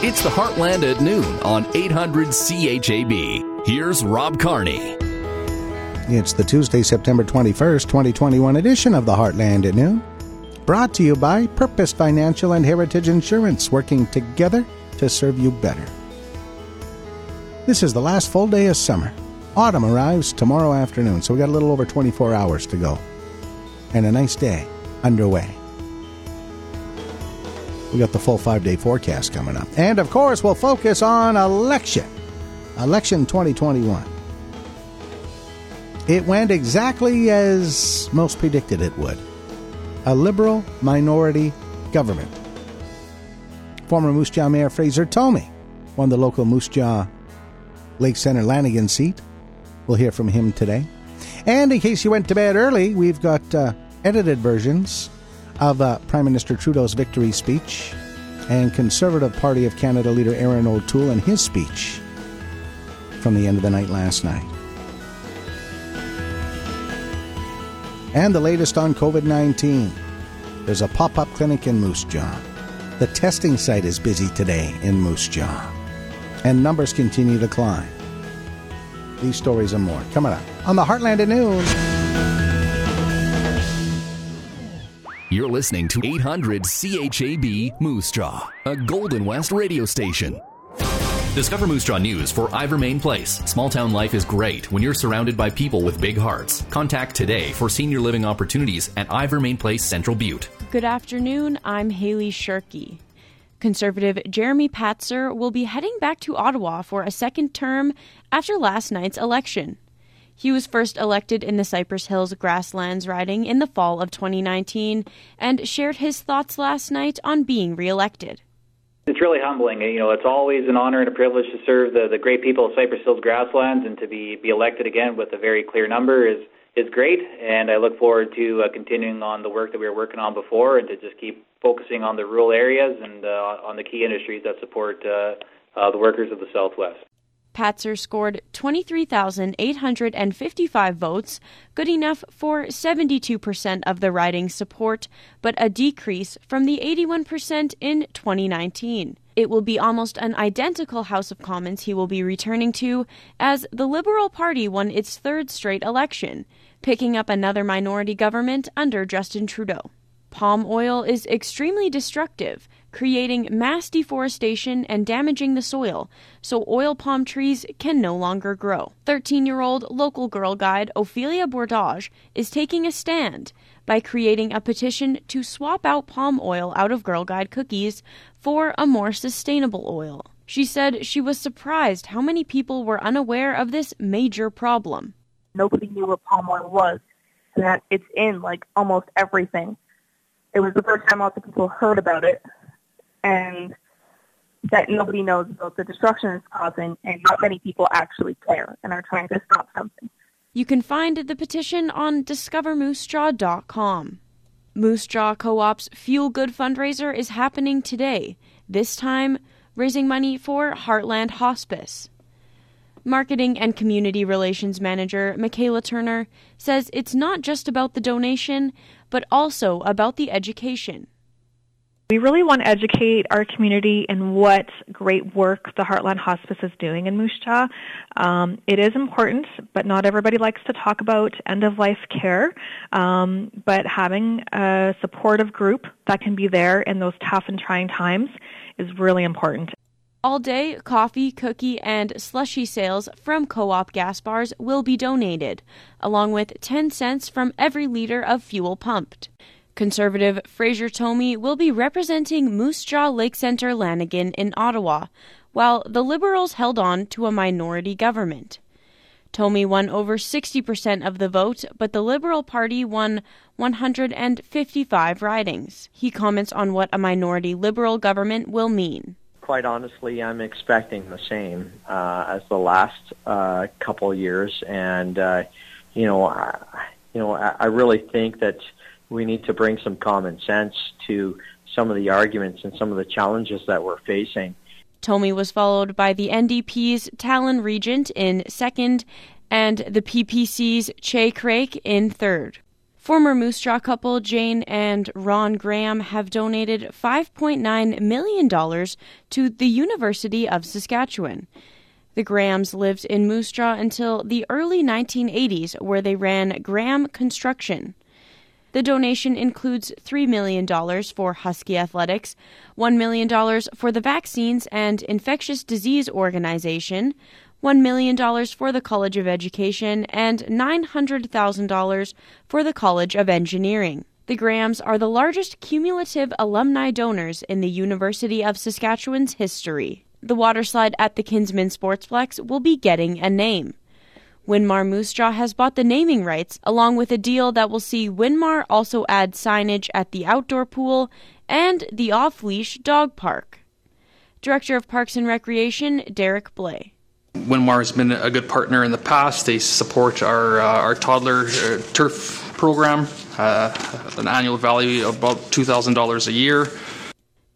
It's the Heartland at noon on 800 CHAB. Here's Rob Carney. It's the Tuesday, September 21st, 2021 edition of the Heartland at noon. Brought to you by Purpose Financial and Heritage Insurance, working together to serve you better. This is the last full day of summer. Autumn arrives tomorrow afternoon, so we got a little over 24 hours to go. And a nice day underway. We got the full five day forecast coming up. And of course, we'll focus on election. Election 2021. It went exactly as most predicted it would a liberal minority government. Former Moose Jaw Mayor Fraser Tolmie won the local Moose Jaw Lake Center Lanigan seat. We'll hear from him today. And in case you went to bed early, we've got uh, edited versions of uh, Prime Minister Trudeau's victory speech and Conservative Party of Canada leader Erin O'Toole and his speech from the end of the night last night. And the latest on COVID 19. There's a pop up clinic in Moose Jaw. The testing site is busy today in Moose Jaw. And numbers continue to climb. These stories and more coming up on the Heartland at Noon. You're listening to 800 CHAB Moose Jaw, a Golden West radio station. Discover Moose Jaw News for Ivermain Place. Small town life is great when you're surrounded by people with big hearts. Contact today for senior living opportunities at Ivermain Place Central Butte. Good afternoon. I'm Haley Shirky. Conservative Jeremy Patzer will be heading back to Ottawa for a second term after last night's election. He was first elected in the Cypress Hills grasslands riding in the fall of 2019 and shared his thoughts last night on being reelected. It's really humbling. You know, it's always an honor and a privilege to serve the, the great people of Cypress Hills grasslands and to be, be elected again with a very clear number is, is great. And I look forward to uh, continuing on the work that we were working on before and to just keep focusing on the rural areas and uh, on the key industries that support uh, uh the workers of the Southwest. Patzer scored 23,855 votes, good enough for 72% of the riding's support, but a decrease from the 81% in 2019. It will be almost an identical House of Commons he will be returning to, as the Liberal Party won its third straight election, picking up another minority government under Justin Trudeau. Palm oil is extremely destructive, creating mass deforestation and damaging the soil, so oil palm trees can no longer grow. 13 year old local Girl Guide Ophelia Bordage is taking a stand by creating a petition to swap out palm oil out of Girl Guide cookies for a more sustainable oil. She said she was surprised how many people were unaware of this major problem. Nobody knew what palm oil was, and that it's in like almost everything. It was the first time lots of people heard about it, and that nobody knows about the destruction it's causing, and not many people actually care and are trying to stop something. You can find the petition on discovermoosejaw.com. Moose Jaw Co-op's Fuel Good fundraiser is happening today, this time raising money for Heartland Hospice. Marketing and Community Relations Manager Michaela Turner says it's not just about the donation, but also about the education. We really want to educate our community in what great work the Heartland Hospice is doing in Moose Jaw. Um, it is important, but not everybody likes to talk about end-of-life care. Um, but having a supportive group that can be there in those tough and trying times is really important. All day, coffee, cookie, and slushy sales from co op gas bars will be donated, along with 10 cents from every liter of fuel pumped. Conservative Fraser Tolmie will be representing Moose Jaw Lake Center Lanigan in Ottawa, while the Liberals held on to a minority government. Tolmie won over 60% of the vote, but the Liberal Party won 155 ridings. He comments on what a minority Liberal government will mean. Quite honestly, I'm expecting the same uh, as the last uh, couple years, and uh, you know, I, you know, I, I really think that we need to bring some common sense to some of the arguments and some of the challenges that we're facing. Tolmie was followed by the NDP's Talon Regent in second and the PPC's Che Craik in third. Former Moose Jaw couple Jane and Ron Graham have donated $5.9 million to the University of Saskatchewan. The Grahams lived in Moose Jaw until the early 1980s, where they ran Graham Construction. The donation includes $3 million for Husky Athletics, $1 million for the Vaccines and Infectious Disease Organization, $1 million for the College of Education, and $900,000 for the College of Engineering. The Grahams are the largest cumulative alumni donors in the University of Saskatchewan's history. The waterslide at the Kinsmen Sportsplex will be getting a name. Winmar Moose Jaw has bought the naming rights, along with a deal that will see Winmar also add signage at the outdoor pool and the off leash dog park. Director of Parks and Recreation, Derek Blais. Winmar has been a good partner in the past. They support our, uh, our toddler uh, turf program, uh, an annual value of about $2,000 a year.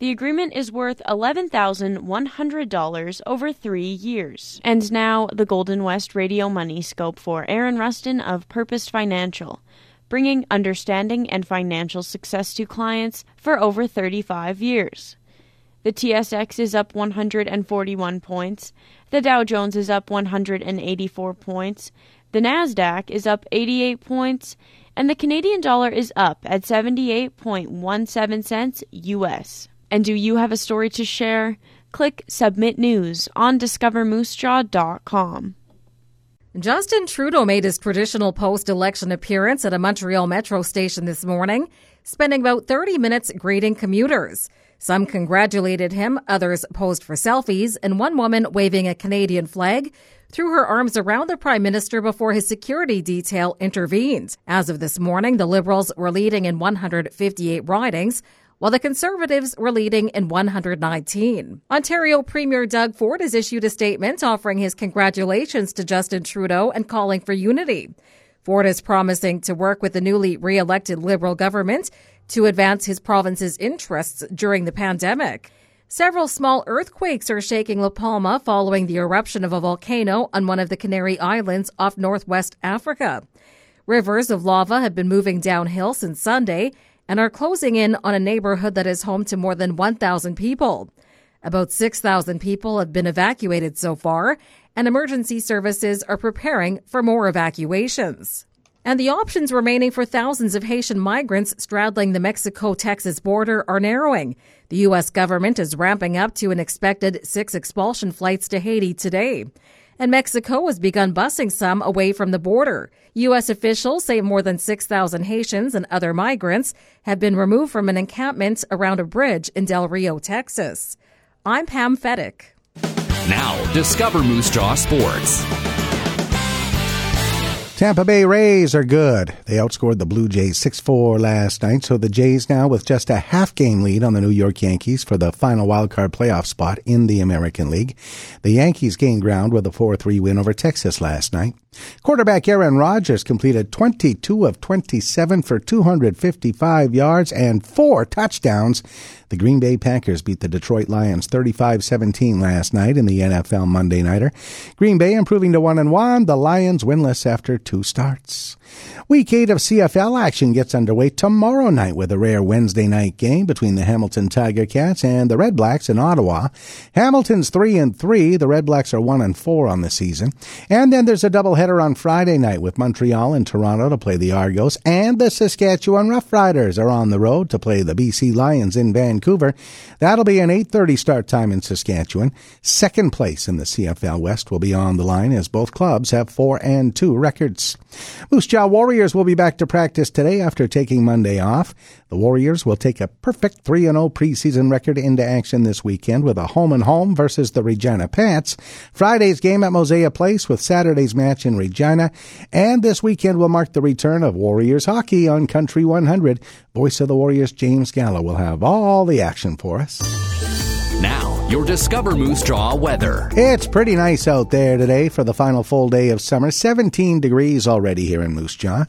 The agreement is worth $11,100 over three years. And now, the Golden West Radio Money Scope for Aaron Rustin of Purpose Financial, bringing understanding and financial success to clients for over 35 years. The TSX is up 141 points, the Dow Jones is up 184 points, the NASDAQ is up 88 points, and the Canadian dollar is up at 78.17 cents US. And do you have a story to share? Click Submit News on discovermoosejaw.com. Justin Trudeau made his traditional post election appearance at a Montreal metro station this morning, spending about 30 minutes greeting commuters. Some congratulated him, others posed for selfies, and one woman waving a Canadian flag threw her arms around the Prime Minister before his security detail intervened. As of this morning, the Liberals were leading in 158 ridings, while the Conservatives were leading in 119. Ontario Premier Doug Ford has issued a statement offering his congratulations to Justin Trudeau and calling for unity. Ford is promising to work with the newly re-elected Liberal government to advance his province's interests during the pandemic. Several small earthquakes are shaking La Palma following the eruption of a volcano on one of the Canary Islands off northwest Africa. Rivers of lava have been moving downhill since Sunday and are closing in on a neighborhood that is home to more than 1,000 people. About 6,000 people have been evacuated so far, and emergency services are preparing for more evacuations. And the options remaining for thousands of Haitian migrants straddling the Mexico Texas border are narrowing. The U.S. government is ramping up to an expected six expulsion flights to Haiti today and Mexico has begun busing some away from the border. U.S. officials say more than 6,000 Haitians and other migrants have been removed from an encampment around a bridge in Del Rio, Texas. I'm Pam Fedek. Now, discover Moose Jaw Sports. Tampa Bay Rays are good. They outscored the Blue Jays 6-4 last night, so the Jays now with just a half game lead on the New York Yankees for the final wildcard playoff spot in the American League. The Yankees gained ground with a 4-3 win over Texas last night. Quarterback Aaron Rodgers completed 22 of 27 for 255 yards and four touchdowns. The Green Bay Packers beat the Detroit Lions 35-17 last night in the NFL Monday Nighter. Green Bay improving to 1 and 1, the Lions winless after two starts. Week 8 of CFL action gets underway tomorrow night with a rare Wednesday night game between the Hamilton Tiger Cats and the Red Blacks in Ottawa. Hamilton's 3 and 3, the Red Blacks are 1 and 4 on the season. And then there's a doubleheader on Friday night with Montreal and Toronto to play the Argos and the Saskatchewan Roughriders are on the road to play the BC Lions in Vancouver. That'll be an 8:30 start time in Saskatchewan. Second place in the CFL West will be on the line as both clubs have 4 and 2 records. Moose Jaw Warriors will be back to practice today after taking Monday off. The Warriors will take a perfect 3 0 preseason record into action this weekend with a home and home versus the Regina Pats. Friday's game at Mosaic Place with Saturday's match in Regina. And this weekend will mark the return of Warriors hockey on Country 100. Voice of the Warriors James Gallo will have all the action for us. Now, your Discover Moose Jaw weather. It's pretty nice out there today for the final full day of summer. 17 degrees already here in Moose Jaw.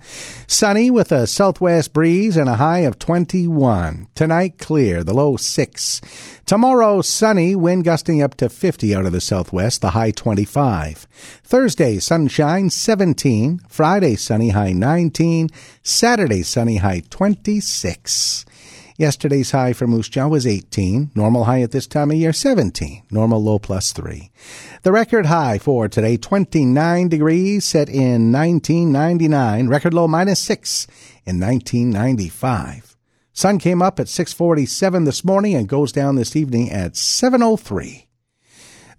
Sunny with a southwest breeze and a high of 21. Tonight clear, the low 6. Tomorrow sunny, wind gusting up to 50 out of the southwest, the high 25. Thursday sunshine 17. Friday sunny high 19. Saturday sunny high 26. Yesterday's high for Moose Jaw was 18. Normal high at this time of year, 17. Normal low plus 3. The record high for today, 29 degrees, set in 1999. Record low minus 6 in 1995. Sun came up at 647 this morning and goes down this evening at 703.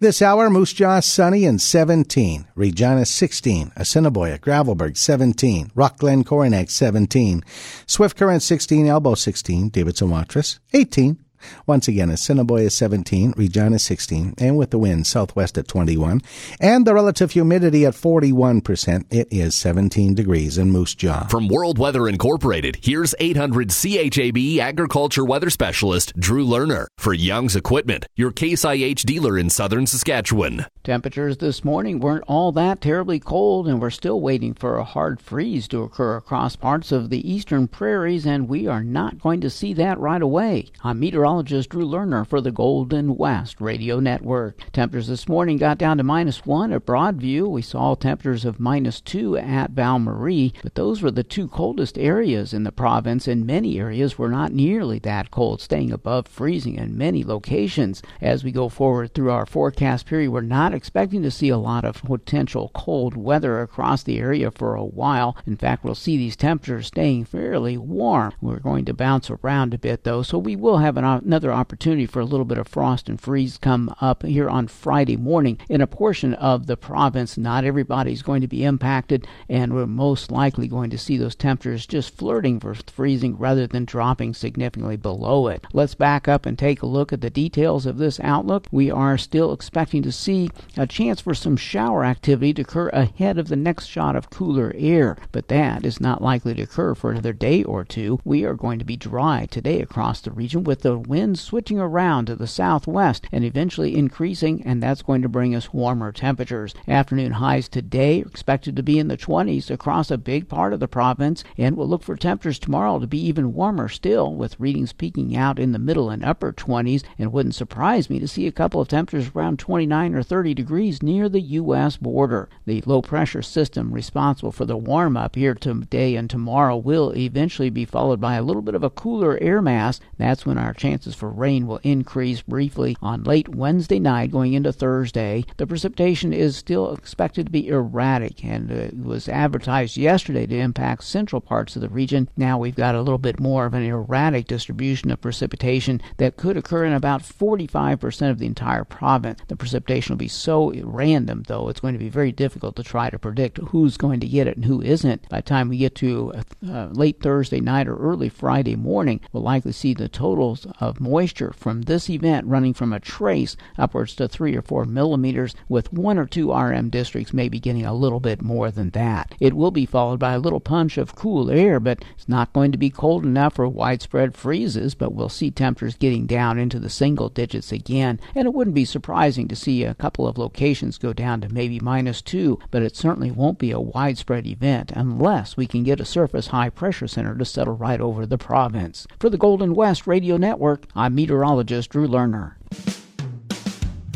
This hour, Moose Jaw sunny and 17, Regina 16, Assiniboia, Gravelbourg 17, Rock Glen Coronach 17, Swift Current 16, Elbow 16, Davidson Watrous 18, once again, Assiniboia 17, Regina 16, and with the wind southwest at 21, and the relative humidity at 41%, it is 17 degrees in Moose Jaw. From World Weather Incorporated, here's 800 CHAB agriculture weather specialist Drew Lerner for Young's Equipment, your Case IH dealer in southern Saskatchewan. Temperatures this morning weren't all that terribly cold, and we're still waiting for a hard freeze to occur across parts of the eastern prairies, and we are not going to see that right away. I'm meteorologist Drew Lerner for the Golden West Radio Network. Temperatures this morning got down to minus one at Broadview. We saw temperatures of minus two at Val Marie, but those were the two coldest areas in the province, and many areas were not nearly that cold, staying above freezing in many locations. As we go forward through our forecast period, we're not expecting to see a lot of potential cold weather across the area for a while. In fact, we'll see these temperatures staying fairly warm. We're going to bounce around a bit though, so we will have an, another opportunity for a little bit of frost and freeze come up here on Friday morning in a portion of the province. Not everybody's going to be impacted, and we're most likely going to see those temperatures just flirting for freezing rather than dropping significantly below it. Let's back up and take a look at the details of this outlook. We are still expecting to see a chance for some shower activity to occur ahead of the next shot of cooler air, but that is not likely to occur for another day or two. We are going to be dry today across the region with the wind switching around to the southwest and eventually increasing, and that's going to bring us warmer temperatures. Afternoon highs today are expected to be in the 20s across a big part of the province, and we'll look for temperatures tomorrow to be even warmer still, with readings peaking out in the middle and upper 20s, and wouldn't surprise me to see a couple of temperatures around 29 or 30 degrees near the U.S. border. The low pressure system responsible for the warm up here today and tomorrow will eventually be followed by a little bit of a cooler air mass. That's when our chances for rain will increase briefly on late Wednesday night going into Thursday. The precipitation is still expected to be erratic and uh, it was advertised yesterday to impact central parts of the region. Now we've got a little bit more of an erratic distribution of precipitation that could occur in about 45% of the entire province. The precipitation will be so random, though, it's going to be very difficult to try to predict who's going to get it and who isn't. By the time we get to uh, late Thursday night or early Friday morning, we'll likely see the totals of moisture from this event running from a trace upwards to three or four millimeters, with one or two RM districts maybe getting a little bit more than that. It will be followed by a little punch of cool air, but it's not going to be cold enough for widespread freezes, but we'll see temperatures getting down into the single digits again, and it wouldn't be surprising to see a couple of locations go down to maybe minus two, but it certainly won't be a widespread event unless we can get a surface high pressure center to settle right over the province. For the Golden West Radio Network, I'm meteorologist Drew Lerner.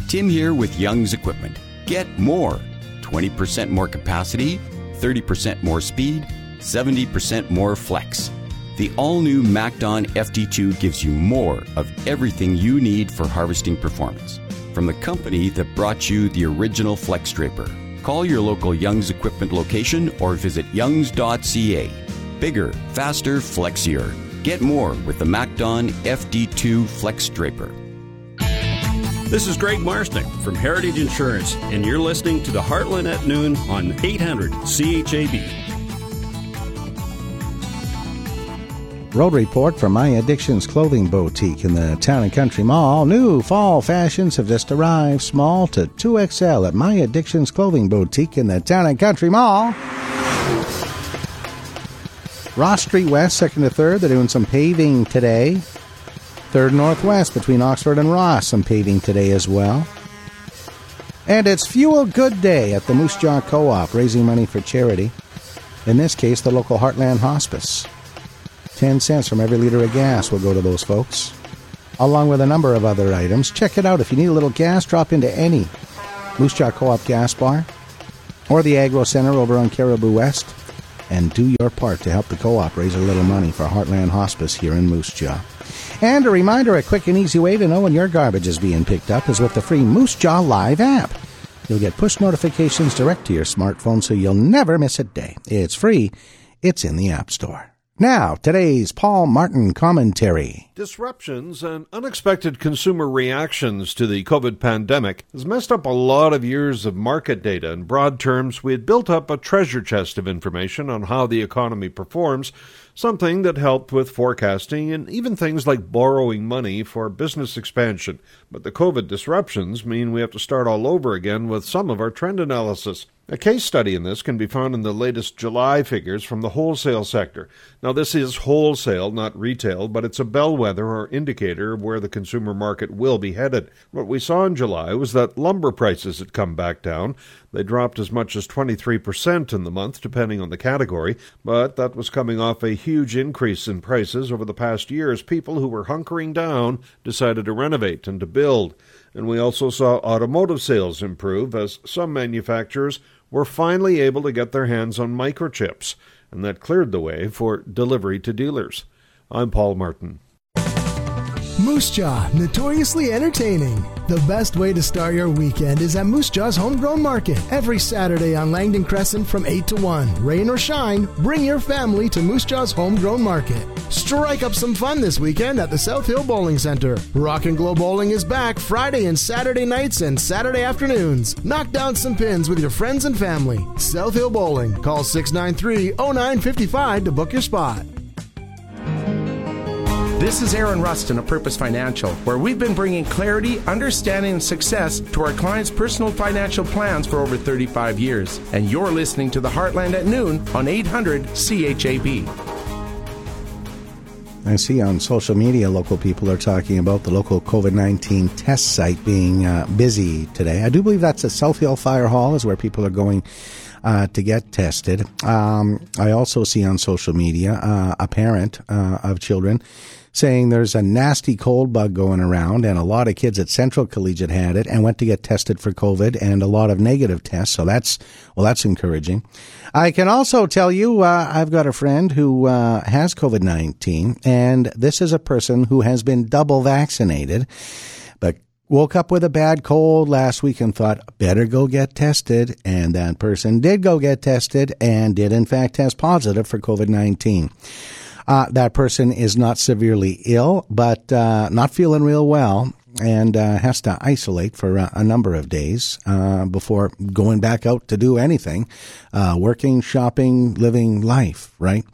Tim here with Young's Equipment. Get more 20% more capacity, 30% more speed, 70% more flex. The all new MacDon FD2 gives you more of everything you need for harvesting performance. From the company that brought you the original Flex Draper. Call your local Young's Equipment location or visit youngs.ca. Bigger, faster, flexier. Get more with the MacDon FD2 Flex Draper. This is Greg Marsnick from Heritage Insurance, and you're listening to the Heartland at Noon on 800 CHAB. Road report from My Addictions Clothing Boutique in the Town and Country Mall. New fall fashions have just arrived, small to 2XL at My Addictions Clothing Boutique in the Town and Country Mall. Ross Street West, second to third, they're doing some paving today. Third Northwest between Oxford and Ross, some paving today as well. And it's Fuel Good Day at the Moose Jaw Co op, raising money for charity. In this case, the local Heartland Hospice. 10 cents from every liter of gas will go to those folks, along with a number of other items. Check it out. If you need a little gas, drop into any Moose Jaw Co op gas bar or the Agro Center over on Caribou West and do your part to help the co op raise a little money for Heartland Hospice here in Moose Jaw. And a reminder a quick and easy way to know when your garbage is being picked up is with the free Moose Jaw Live app. You'll get push notifications direct to your smartphone so you'll never miss a day. It's free, it's in the App Store. Now, today's Paul Martin commentary. Disruptions and unexpected consumer reactions to the COVID pandemic has messed up a lot of years of market data. In broad terms, we had built up a treasure chest of information on how the economy performs, something that helped with forecasting and even things like borrowing money for business expansion. But the COVID disruptions mean we have to start all over again with some of our trend analysis. A case study in this can be found in the latest July figures from the wholesale sector. Now, this is wholesale, not retail, but it's a bellwether or indicator of where the consumer market will be headed. What we saw in July was that lumber prices had come back down. They dropped as much as 23% in the month, depending on the category, but that was coming off a huge increase in prices over the past year as people who were hunkering down decided to renovate and to build. And we also saw automotive sales improve as some manufacturers were finally able to get their hands on microchips, and that cleared the way for delivery to dealers. I'm Paul Martin. Moose Jaw, notoriously entertaining. The best way to start your weekend is at Moose Jaw's Homegrown Market every Saturday on Langdon Crescent from 8 to 1. Rain or shine, bring your family to Moose Jaw's Homegrown Market. Strike up some fun this weekend at the South Hill Bowling Center. Rock and Glow Bowling is back Friday and Saturday nights and Saturday afternoons. Knock down some pins with your friends and family. South Hill Bowling. Call 693 0955 to book your spot. This is Aaron Rustin of Purpose Financial, where we've been bringing clarity, understanding, and success to our clients' personal financial plans for over 35 years. And you're listening to the Heartland at noon on 800 CHAB. I see on social media, local people are talking about the local COVID 19 test site being uh, busy today. I do believe that's at South Fire Hall, is where people are going uh, to get tested. Um, I also see on social media uh, a parent uh, of children saying there's a nasty cold bug going around, and a lot of kids at Central Collegiate had it and went to get tested for COVID, and a lot of negative tests. So that's well, that's encouraging. I can also tell you, uh, I've got a friend who uh, has COVID nineteen, and this is a person who has been double vaccinated, but woke up with a bad cold last week and thought, better go get tested. And that person did go get tested and did, in fact, test positive for COVID 19. Uh, that person is not severely ill, but uh, not feeling real well and uh, has to isolate for a, a number of days uh, before going back out to do anything, uh, working, shopping, living life, right?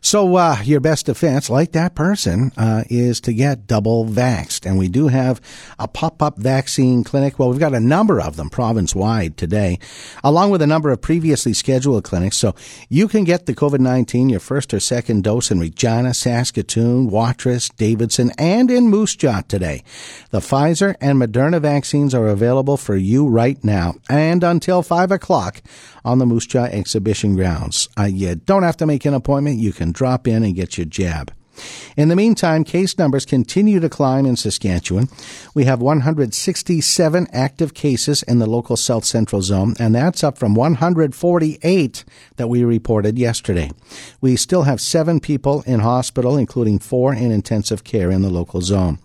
So uh, your best defense, like that person, uh, is to get double vaxxed. And we do have a pop-up vaccine clinic. Well, we've got a number of them province-wide today, along with a number of previously scheduled clinics. So you can get the COVID-19, your first or second dose in Regina, Saskatoon, Watrous, Davidson, and in Moose Jaw today. The Pfizer and Moderna vaccines are available for you right now and until 5 o'clock on the Moose Jaw exhibition grounds. Uh, you don't have to make an appointment. You can drop in and get your jab. In the meantime, case numbers continue to climb in Saskatchewan. We have 167 active cases in the local South Central Zone, and that's up from 148 that we reported yesterday. We still have seven people in hospital, including four in intensive care in the local zone.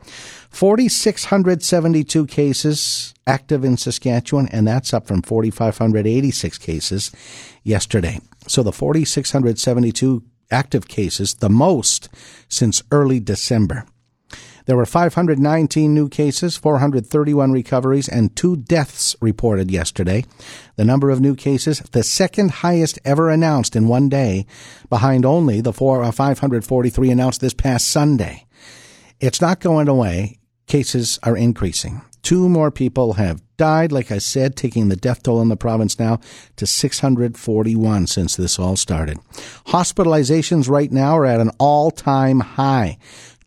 4,672 cases active in Saskatchewan, and that's up from 4,586 cases yesterday. So the 4,672 active cases, the most since early December. There were 519 new cases, 431 recoveries, and two deaths reported yesterday. The number of new cases, the second highest ever announced in one day, behind only the four, uh, 543 announced this past Sunday. It's not going away cases are increasing. Two more people have died, like I said, taking the death toll in the province now to 641 since this all started. Hospitalizations right now are at an all time high.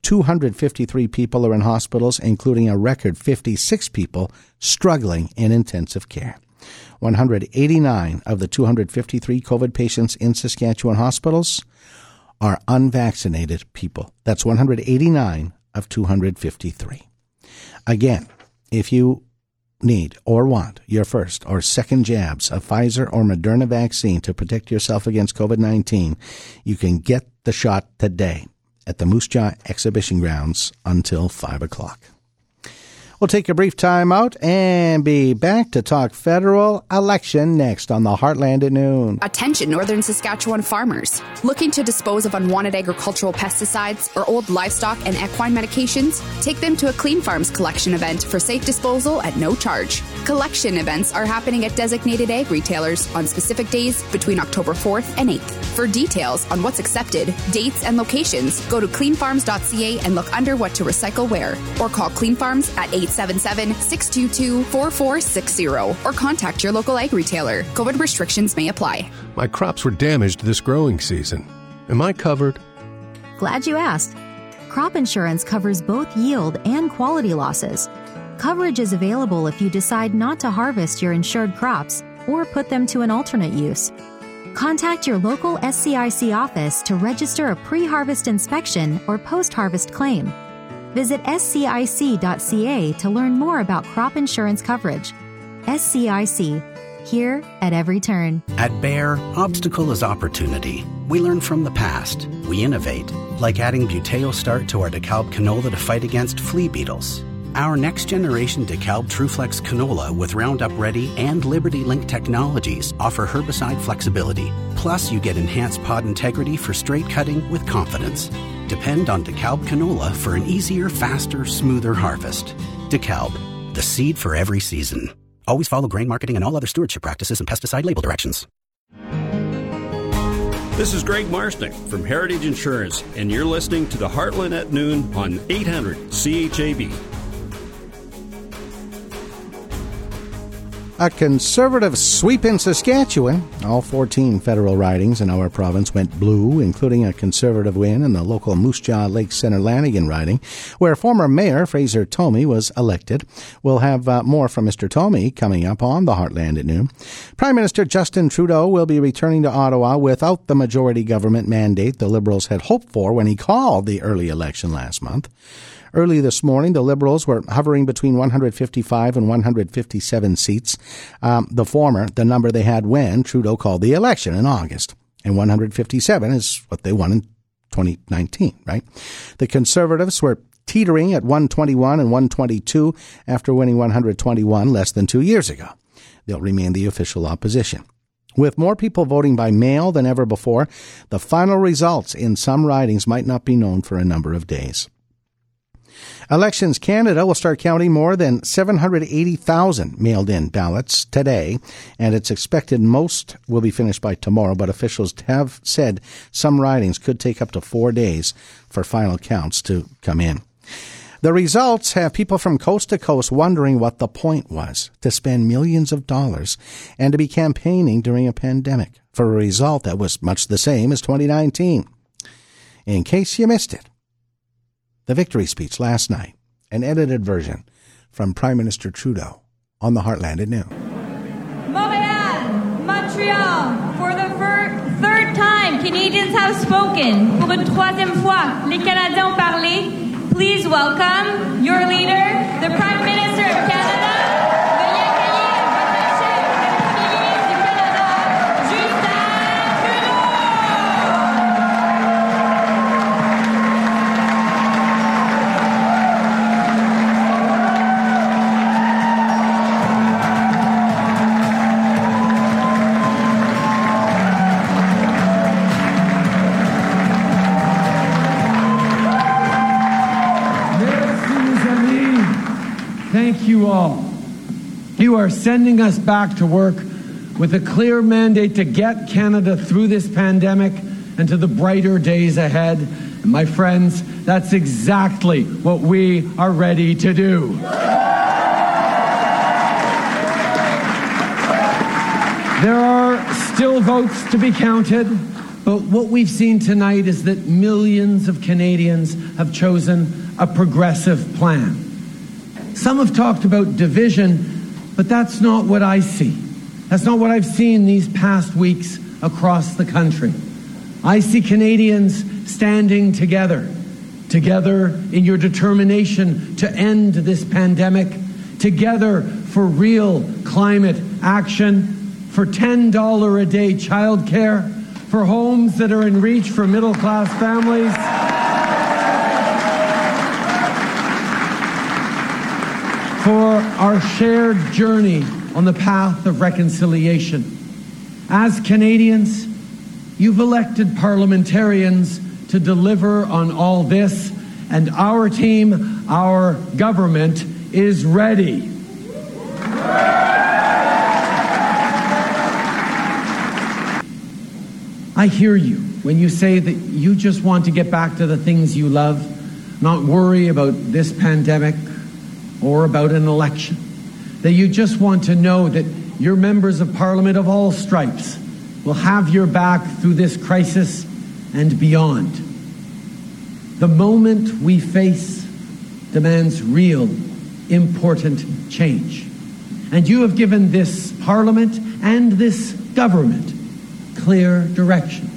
253 people are in hospitals, including a record 56 people struggling in intensive care. 189 of the 253 COVID patients in Saskatchewan hospitals are unvaccinated people. That's 189 of 253. Again, if you need or want your first or second jabs of Pfizer or Moderna vaccine to protect yourself against COVID 19, you can get the shot today at the Moose Jaw Exhibition Grounds until 5 o'clock. We'll take a brief time out and be back to talk federal election next on the Heartland at Noon. Attention, Northern Saskatchewan farmers. Looking to dispose of unwanted agricultural pesticides or old livestock and equine medications? Take them to a Clean Farms collection event for safe disposal at no charge. Collection events are happening at designated ag retailers on specific days between October 4th and 8th. For details on what's accepted, dates, and locations, go to cleanfarms.ca and look under what to recycle where, or call Clean Farms at 8 877 622 4460 or contact your local ag retailer. COVID restrictions may apply. My crops were damaged this growing season. Am I covered? Glad you asked. Crop insurance covers both yield and quality losses. Coverage is available if you decide not to harvest your insured crops or put them to an alternate use. Contact your local SCIC office to register a pre harvest inspection or post harvest claim. Visit scic.ca to learn more about crop insurance coverage. SCIC, here at every turn. At Bayer, obstacle is opportunity. We learn from the past. We innovate, like adding Buteo Start to our DeKalb canola to fight against flea beetles. Our next generation DeKalb TrueFlex canola with Roundup Ready and Liberty Link technologies offer herbicide flexibility. Plus, you get enhanced pod integrity for straight cutting with confidence. Depend on DeKalb canola for an easier, faster, smoother harvest. DeKalb, the seed for every season. Always follow grain marketing and all other stewardship practices and pesticide label directions. This is Greg Marsnick from Heritage Insurance, and you're listening to the Heartland at Noon on 800 CHAB. A conservative sweep in Saskatchewan. All 14 federal ridings in our province went blue, including a conservative win in the local Moose Jaw Lake Center Lanigan riding, where former Mayor Fraser Tolmie was elected. We'll have uh, more from Mr. Tolmie coming up on the Heartland at noon. Prime Minister Justin Trudeau will be returning to Ottawa without the majority government mandate the Liberals had hoped for when he called the early election last month. Early this morning, the Liberals were hovering between 155 and 157 seats. Um, the former, the number they had when Trudeau called the election in August. And 157 is what they won in 2019, right? The Conservatives were teetering at 121 and 122 after winning 121 less than two years ago. They'll remain the official opposition. With more people voting by mail than ever before, the final results in some ridings might not be known for a number of days. Elections Canada will start counting more than 780,000 mailed in ballots today, and it's expected most will be finished by tomorrow, but officials have said some ridings could take up to four days for final counts to come in. The results have people from coast to coast wondering what the point was to spend millions of dollars and to be campaigning during a pandemic for a result that was much the same as 2019. In case you missed it, the victory speech last night, an edited version from Prime Minister Trudeau on the Heartland at noon. Montreal, Montreal, for the fir- third time, Canadians have spoken. Pour une troisième fois, les Canadiens ont parlé. Please welcome your leader, the Prime Minister of Canada. You are sending us back to work with a clear mandate to get Canada through this pandemic and to the brighter days ahead. And my friends, that's exactly what we are ready to do. There are still votes to be counted, But what we've seen tonight is that millions of Canadians have chosen a progressive plan. Some have talked about division, but that's not what I see. That's not what I've seen these past weeks across the country. I see Canadians standing together, together in your determination to end this pandemic, together for real climate action, for $10 a day childcare, for homes that are in reach for middle class families. For our shared journey on the path of reconciliation. As Canadians, you've elected parliamentarians to deliver on all this, and our team, our government, is ready. I hear you when you say that you just want to get back to the things you love, not worry about this pandemic or about an election. That you just want to know that your members of parliament of all stripes will have your back through this crisis and beyond. The moment we face demands real, important change. And you have given this parliament and this government clear direction.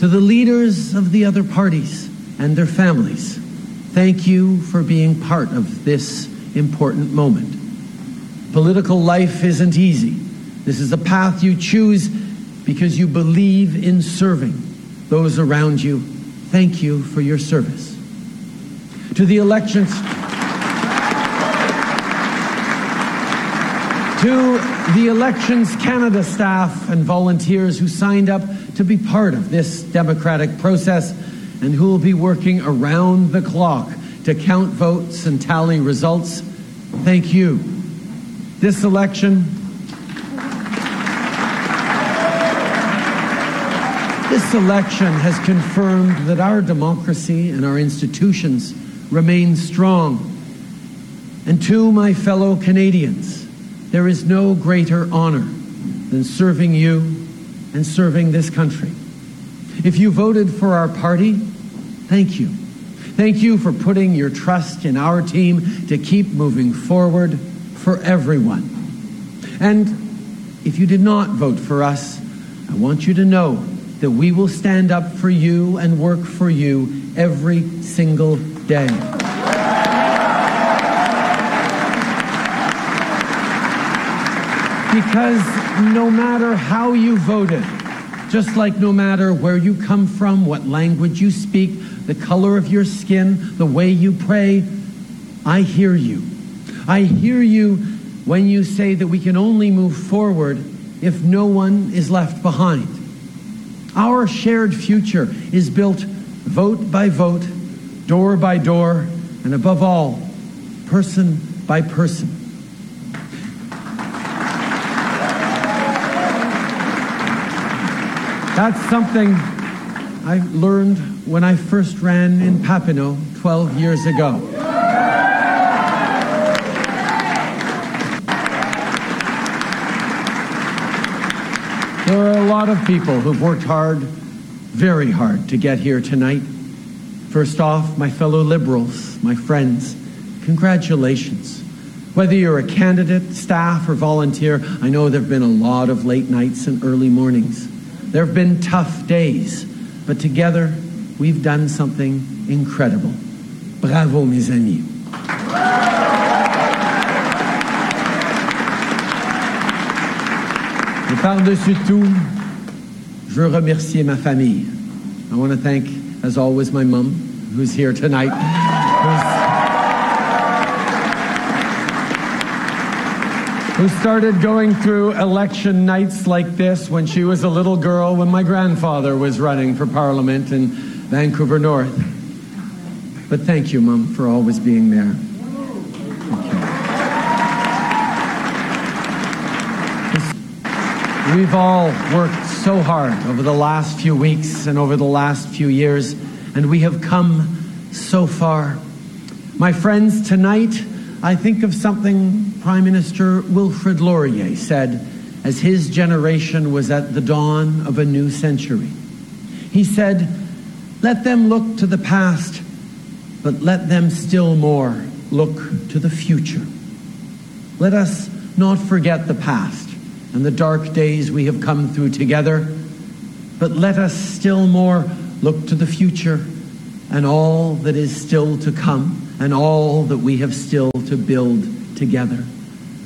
To the leaders of the other parties and their families, thank you for being part of this important moment. Political life isn't easy. This is a path you choose because you believe in serving those around you. Thank you for your service. To the elections, to the Elections Canada staff and volunteers who signed up to be part of this democratic process and who will be working around the clock to count votes and tally results, thank you. This election, this election has confirmed that our democracy and our institutions remain strong. And to my fellow Canadians, there is no greater honor than serving you and serving this country. If you voted for our party, thank you. Thank you for putting your trust in our team to keep moving forward for everyone. And if you did not vote for us, I want you to know that we will stand up for you and work for you every single day. Because no matter how you voted, just like no matter where you come from, what language you speak, the color of your skin, the way you pray, I hear you. I hear you when you say that we can only move forward if no one is left behind. Our shared future is built vote by vote, door by door, and above all, person by person. That's something I learned when I first ran in Papineau 12 years ago. There are a lot of people who've worked hard, very hard, to get here tonight. First off, my fellow Liberals, my friends, congratulations. Whether you're a candidate, staff, or volunteer, I know there have been a lot of late nights and early mornings. There have been tough days, but together we've done something incredible. Bravo, mes amis. Et par-dessus tout, je veux remercier ma famille. I want to thank, as always, my mom, who's here tonight. Who started going through election nights like this when she was a little girl when my grandfather was running for Parliament in Vancouver North. But thank you, Mum, for always being there. We've all worked so hard over the last few weeks and over the last few years, and we have come so far. My friends, tonight I think of something Prime Minister Wilfrid Laurier said as his generation was at the dawn of a new century. He said, Let them look to the past, but let them still more look to the future. Let us not forget the past and the dark days we have come through together, but let us still more look to the future and all that is still to come and all that we have still to build together.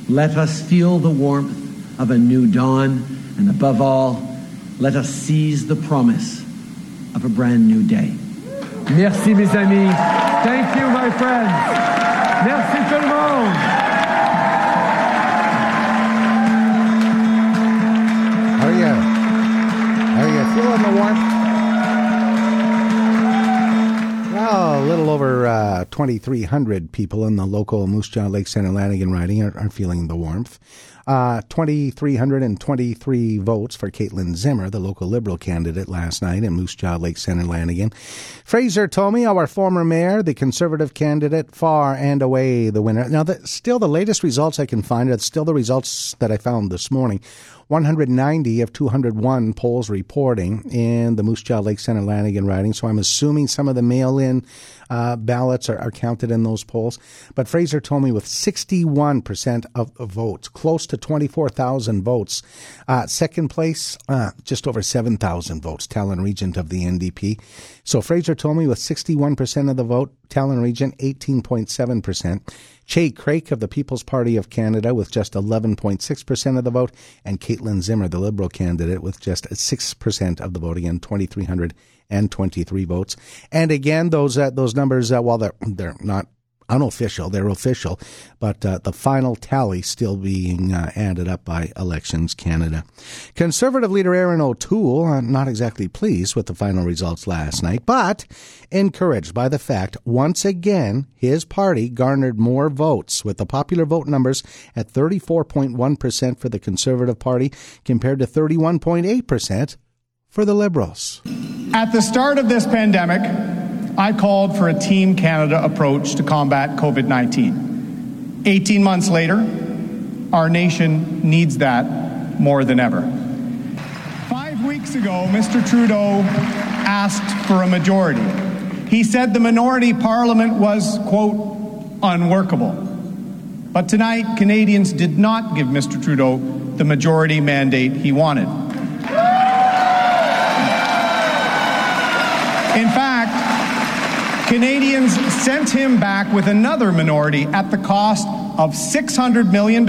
Let us feel the warmth of a new dawn, and above all, let us seize the promise of a brand new day. Merci, mes amis. Thank you, my friends. Merci tout le monde. Are you, are you feeling the warmth? A little over uh, 2,300 people in the local Moose Jaw Lake Center Lanigan riding are, are feeling the warmth. Uh, 2,323 votes for Caitlin Zimmer, the local Liberal candidate, last night in Moose Jaw Lake Center Lanigan. Fraser Tolmie, our former mayor, the Conservative candidate, far and away the winner. Now, the, still the latest results I can find are still the results that I found this morning. 190 of 201 polls reporting in the Moose Jaw Lake Center Lanigan riding. So I'm assuming some of the mail in uh, ballots are, are, counted in those polls. But Fraser Tolmie with 61% of votes, close to 24,000 votes. Uh, second place, uh, just over 7,000 votes, Talon Regent of the NDP. So Fraser Tolmie with 61% of the vote, Talon Regent 18.7%. Che Craik of the People's Party of Canada with just 11.6% of the vote, and Caitlin Zimmer, the Liberal candidate, with just 6% of the vote. Again, 2,323 votes. And again, those uh, those numbers, uh, while they're they're not unofficial, they're official, but uh, the final tally still being uh, added up by Elections Canada. Conservative leader Erin O'Toole, uh, not exactly pleased with the final results last night, but encouraged by the fact once again his party garnered more votes, with the popular vote numbers at 34.1% for the Conservative Party compared to 31.8% for the Liberals. At the start of this pandemic, I called for a Team Canada approach to combat COVID 19. 18 months later, our nation needs that more than ever. Five weeks ago, Mr. Trudeau asked for a majority. He said the minority parliament was, quote, unworkable. But tonight, Canadians did not give Mr. Trudeau the majority mandate he wanted. In fact, Canadians sent him back with another minority at the cost of $600 million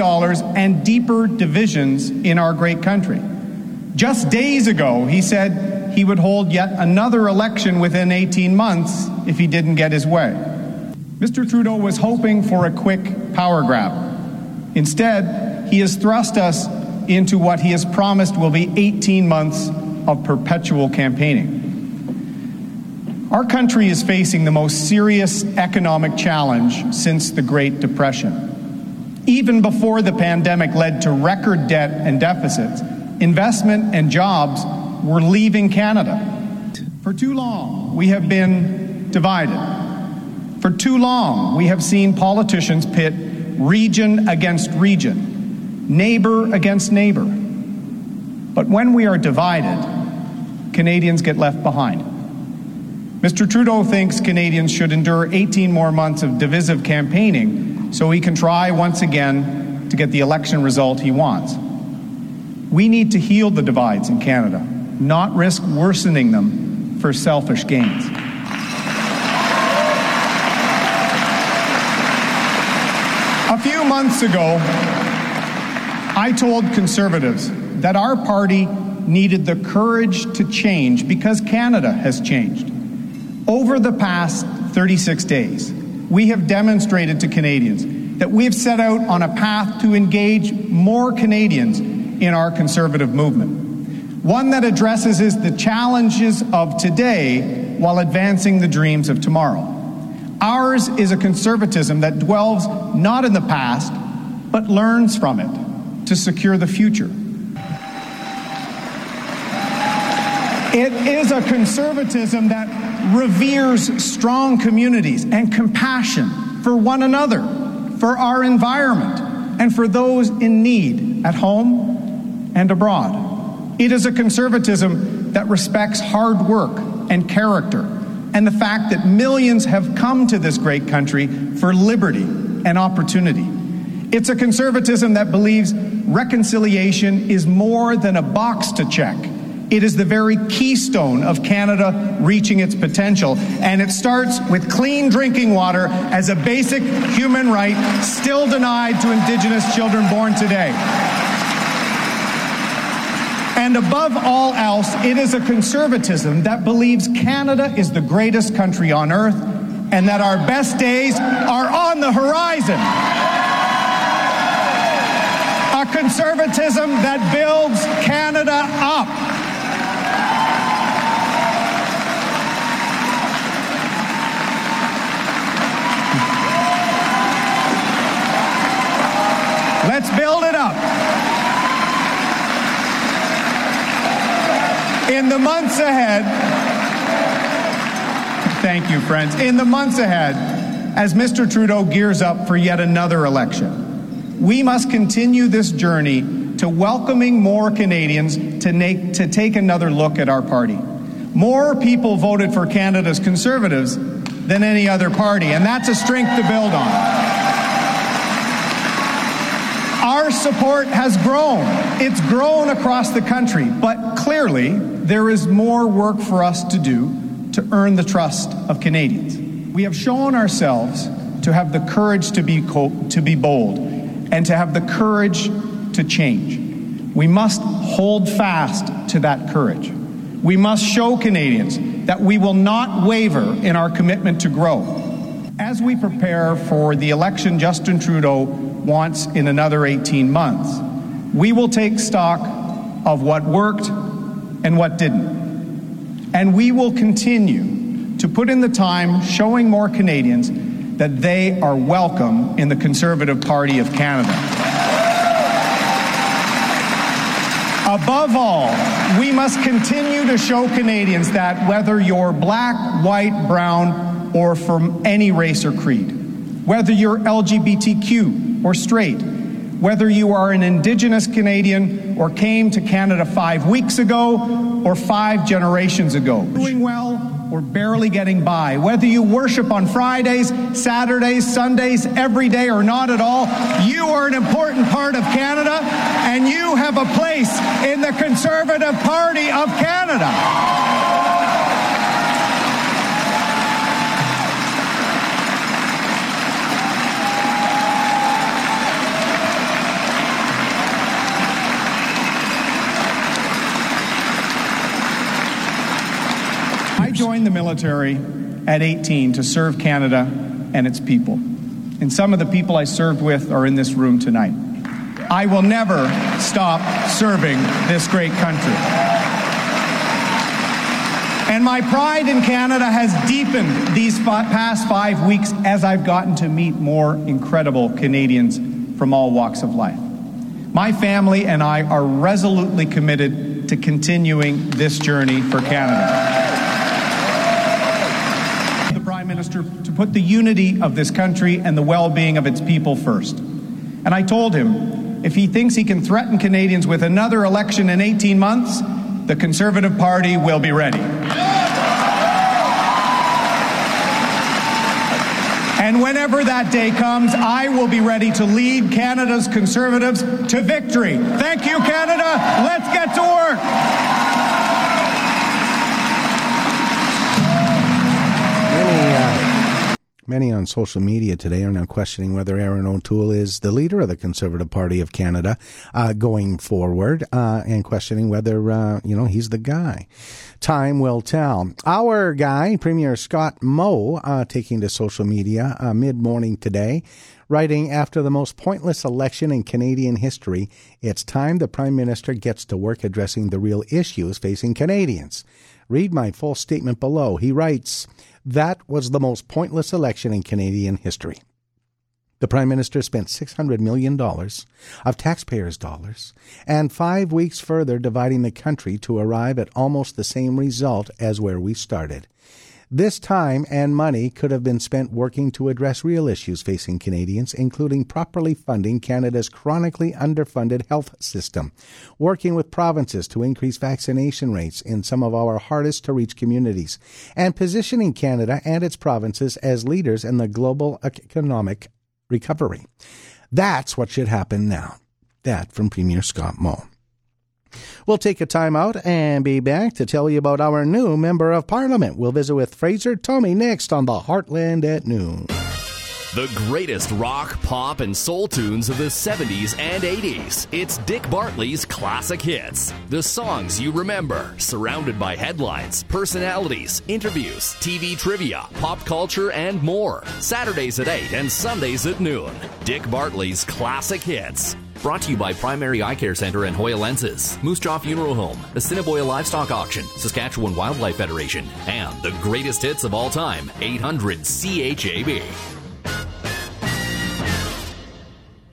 and deeper divisions in our great country. Just days ago, he said he would hold yet another election within 18 months if he didn't get his way. Mr. Trudeau was hoping for a quick power grab. Instead, he has thrust us into what he has promised will be 18 months of perpetual campaigning. Our country is facing the most serious economic challenge since the Great Depression. Even before the pandemic led to record debt and deficits, investment and jobs were leaving Canada. For too long, we have been divided. For too long, we have seen politicians pit region against region, neighbor against neighbor. But when we are divided, Canadians get left behind. Mr. Trudeau thinks Canadians should endure 18 more months of divisive campaigning so he can try once again to get the election result he wants. We need to heal the divides in Canada, not risk worsening them for selfish gains. A few months ago, I told conservatives that our party needed the courage to change because Canada has changed. Over the past 36 days, we have demonstrated to Canadians that we have set out on a path to engage more Canadians in our conservative movement. One that addresses the challenges of today while advancing the dreams of tomorrow. Ours is a conservatism that dwells not in the past, but learns from it to secure the future. It is a conservatism that reveres strong communities and compassion for one another, for our environment, and for those in need at home and abroad. It is a conservatism that respects hard work and character and the fact that millions have come to this great country for liberty and opportunity. It's a conservatism that believes reconciliation is more than a box to check. It is the very keystone of Canada reaching its potential. And it starts with clean drinking water as a basic human right still denied to Indigenous children born today. And above all else, it is a conservatism that believes Canada is the greatest country on earth and that our best days are on the horizon. A conservatism that builds Canada up. Let's build it up. In the months ahead, thank you, friends. In the months ahead, as Mr. Trudeau gears up for yet another election, we must continue this journey to welcoming more Canadians to, make, to take another look at our party. More people voted for Canada's Conservatives than any other party, and that's a strength to build on. Our support has grown. It's grown across the country, but clearly there is more work for us to do to earn the trust of Canadians. We have shown ourselves to have the courage to be, co- to be bold and to have the courage to change. We must hold fast to that courage. We must show Canadians that we will not waver in our commitment to grow. As we prepare for the election Justin Trudeau wants in another 18 months, we will take stock of what worked and what didn't. And we will continue to put in the time showing more Canadians that they are welcome in the Conservative Party of Canada. Above all, we must continue to show Canadians that whether you're black, white, brown, or from any race or creed, whether you're LGBTQ or straight, whether you are an Indigenous Canadian or came to Canada five weeks ago or five generations ago. Doing well or barely getting by, whether you worship on Fridays, Saturdays, Sundays, every day or not at all, you are an important part of Canada and you have a place in the Conservative Party of Canada. Joined the military at 18 to serve Canada and its people. And some of the people I served with are in this room tonight. I will never stop serving this great country. And my pride in Canada has deepened these past five weeks as I've gotten to meet more incredible Canadians from all walks of life. My family and I are resolutely committed to continuing this journey for Canada. Minister to put the unity of this country and the well being of its people first. And I told him if he thinks he can threaten Canadians with another election in 18 months, the Conservative Party will be ready. And whenever that day comes, I will be ready to lead Canada's Conservatives to victory. Thank you, Canada. Let's get to work. Many on social media today are now questioning whether Erin O'Toole is the leader of the Conservative Party of Canada uh, going forward, uh, and questioning whether uh, you know he's the guy. Time will tell. Our guy, Premier Scott Moe, uh, taking to social media uh, mid morning today, writing after the most pointless election in Canadian history, it's time the Prime Minister gets to work addressing the real issues facing Canadians. Read my full statement below. He writes. That was the most pointless election in Canadian history. The Prime Minister spent $600 million of taxpayers' dollars and five weeks further dividing the country to arrive at almost the same result as where we started. This time and money could have been spent working to address real issues facing Canadians, including properly funding Canada's chronically underfunded health system, working with provinces to increase vaccination rates in some of our hardest to reach communities, and positioning Canada and its provinces as leaders in the global economic recovery. That's what should happen now. That from Premier Scott Moe. We'll take a time out and be back to tell you about our new Member of Parliament. We'll visit with Fraser Tolmie next on the Heartland at Noon. The greatest rock, pop, and soul tunes of the 70s and 80s. It's Dick Bartley's classic hits. The songs you remember, surrounded by headlines, personalities, interviews, TV trivia, pop culture, and more. Saturdays at 8 and Sundays at noon. Dick Bartley's classic hits. Brought to you by Primary Eye Care Center and Hoya Lenses, Moose Jaw Funeral Home, Assiniboia Livestock Auction, Saskatchewan Wildlife Federation, and the greatest hits of all time, 800 CHAB.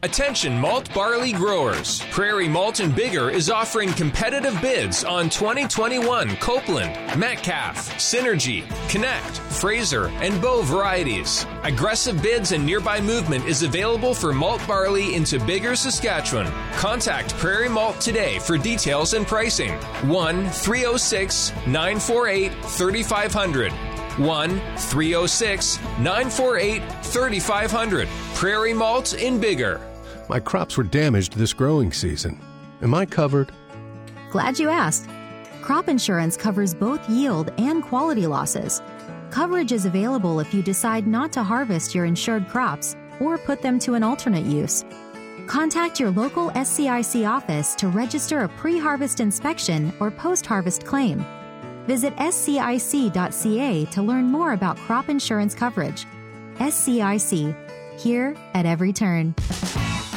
Attention malt barley growers. Prairie Malt and Biggar is offering competitive bids on 2021 Copeland, Metcalfe, Synergy, Connect, Fraser, and Bow varieties. Aggressive bids and nearby movement is available for malt barley into Biggar, Saskatchewan. Contact Prairie Malt today for details and pricing. 1 306 948 3500. 1 306 948 3500. Prairie Malt in Biggar. My crops were damaged this growing season. Am I covered? Glad you asked. Crop insurance covers both yield and quality losses. Coverage is available if you decide not to harvest your insured crops or put them to an alternate use. Contact your local SCIC office to register a pre harvest inspection or post harvest claim. Visit scic.ca to learn more about crop insurance coverage. SCIC, here at every turn.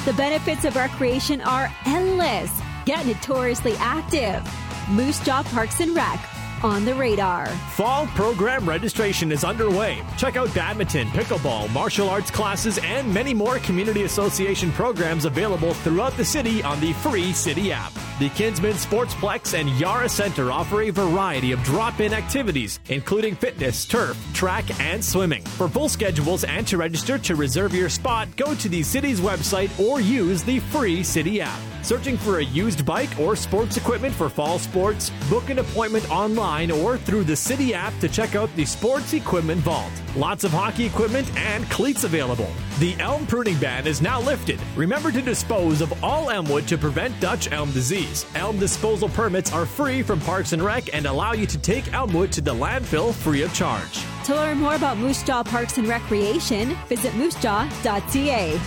The benefits of recreation are endless. Get notoriously active. Moose Jaw Parks and Rec on the radar. Fall program registration is underway. Check out badminton, pickleball, martial arts classes, and many more community association programs available throughout the city on the free City app. The Kinsmen Sportsplex and Yara Center offer a variety of drop in activities, including fitness, turf, track, and swimming. For full schedules and to register to reserve your spot, go to the city's website or use the free City app. Searching for a used bike or sports equipment for fall sports? Book an appointment online or through the City app to check out the Sports Equipment Vault. Lots of hockey equipment and cleats available. The elm pruning ban is now lifted. Remember to dispose of all elm wood to prevent Dutch elm disease. Elm disposal permits are free from Parks and Rec and allow you to take elm elmwood to the landfill free of charge. To learn more about Moose Jaw Parks and Recreation, visit moosejaw.ca.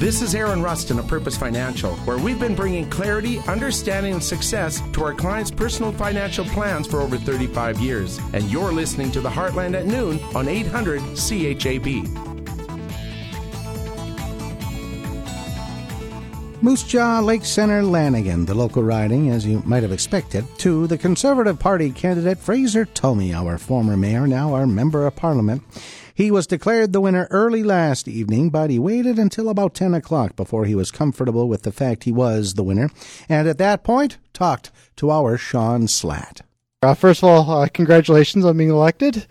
This is Aaron Rustin of Purpose Financial, where we've been bringing clarity, understanding, and success to our clients' personal financial plans for over 35 years. And you're listening to the Heartland at noon on 800 CHAB. Moose Jaw Lake Center Lanigan, the local riding, as you might have expected, to the Conservative Party candidate Fraser Tolmie, our former mayor, now our Member of Parliament. He was declared the winner early last evening, but he waited until about 10 o'clock before he was comfortable with the fact he was the winner, and at that point talked to our Sean Slatt. Uh, first of all, uh, congratulations on being elected.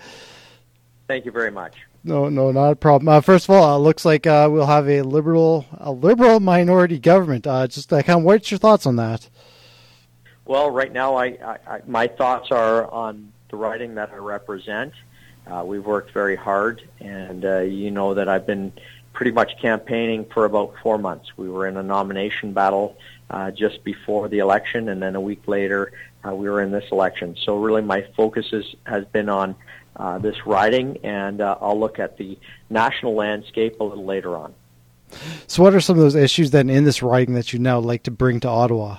Thank you very much. No, no, not a problem. Uh, first of all, it looks like uh, we'll have a liberal, a liberal minority government. Uh, just uh, kind of, what's your thoughts on that? Well, right now, I, I, I my thoughts are on the riding that I represent uh, we've worked very hard, and uh, you know that I've been pretty much campaigning for about four months. We were in a nomination battle uh, just before the election, and then a week later uh, we were in this election. So really, my focus is, has been on uh, this riding, and uh, I'll look at the national landscape a little later on. So, what are some of those issues then in this riding that you now like to bring to Ottawa?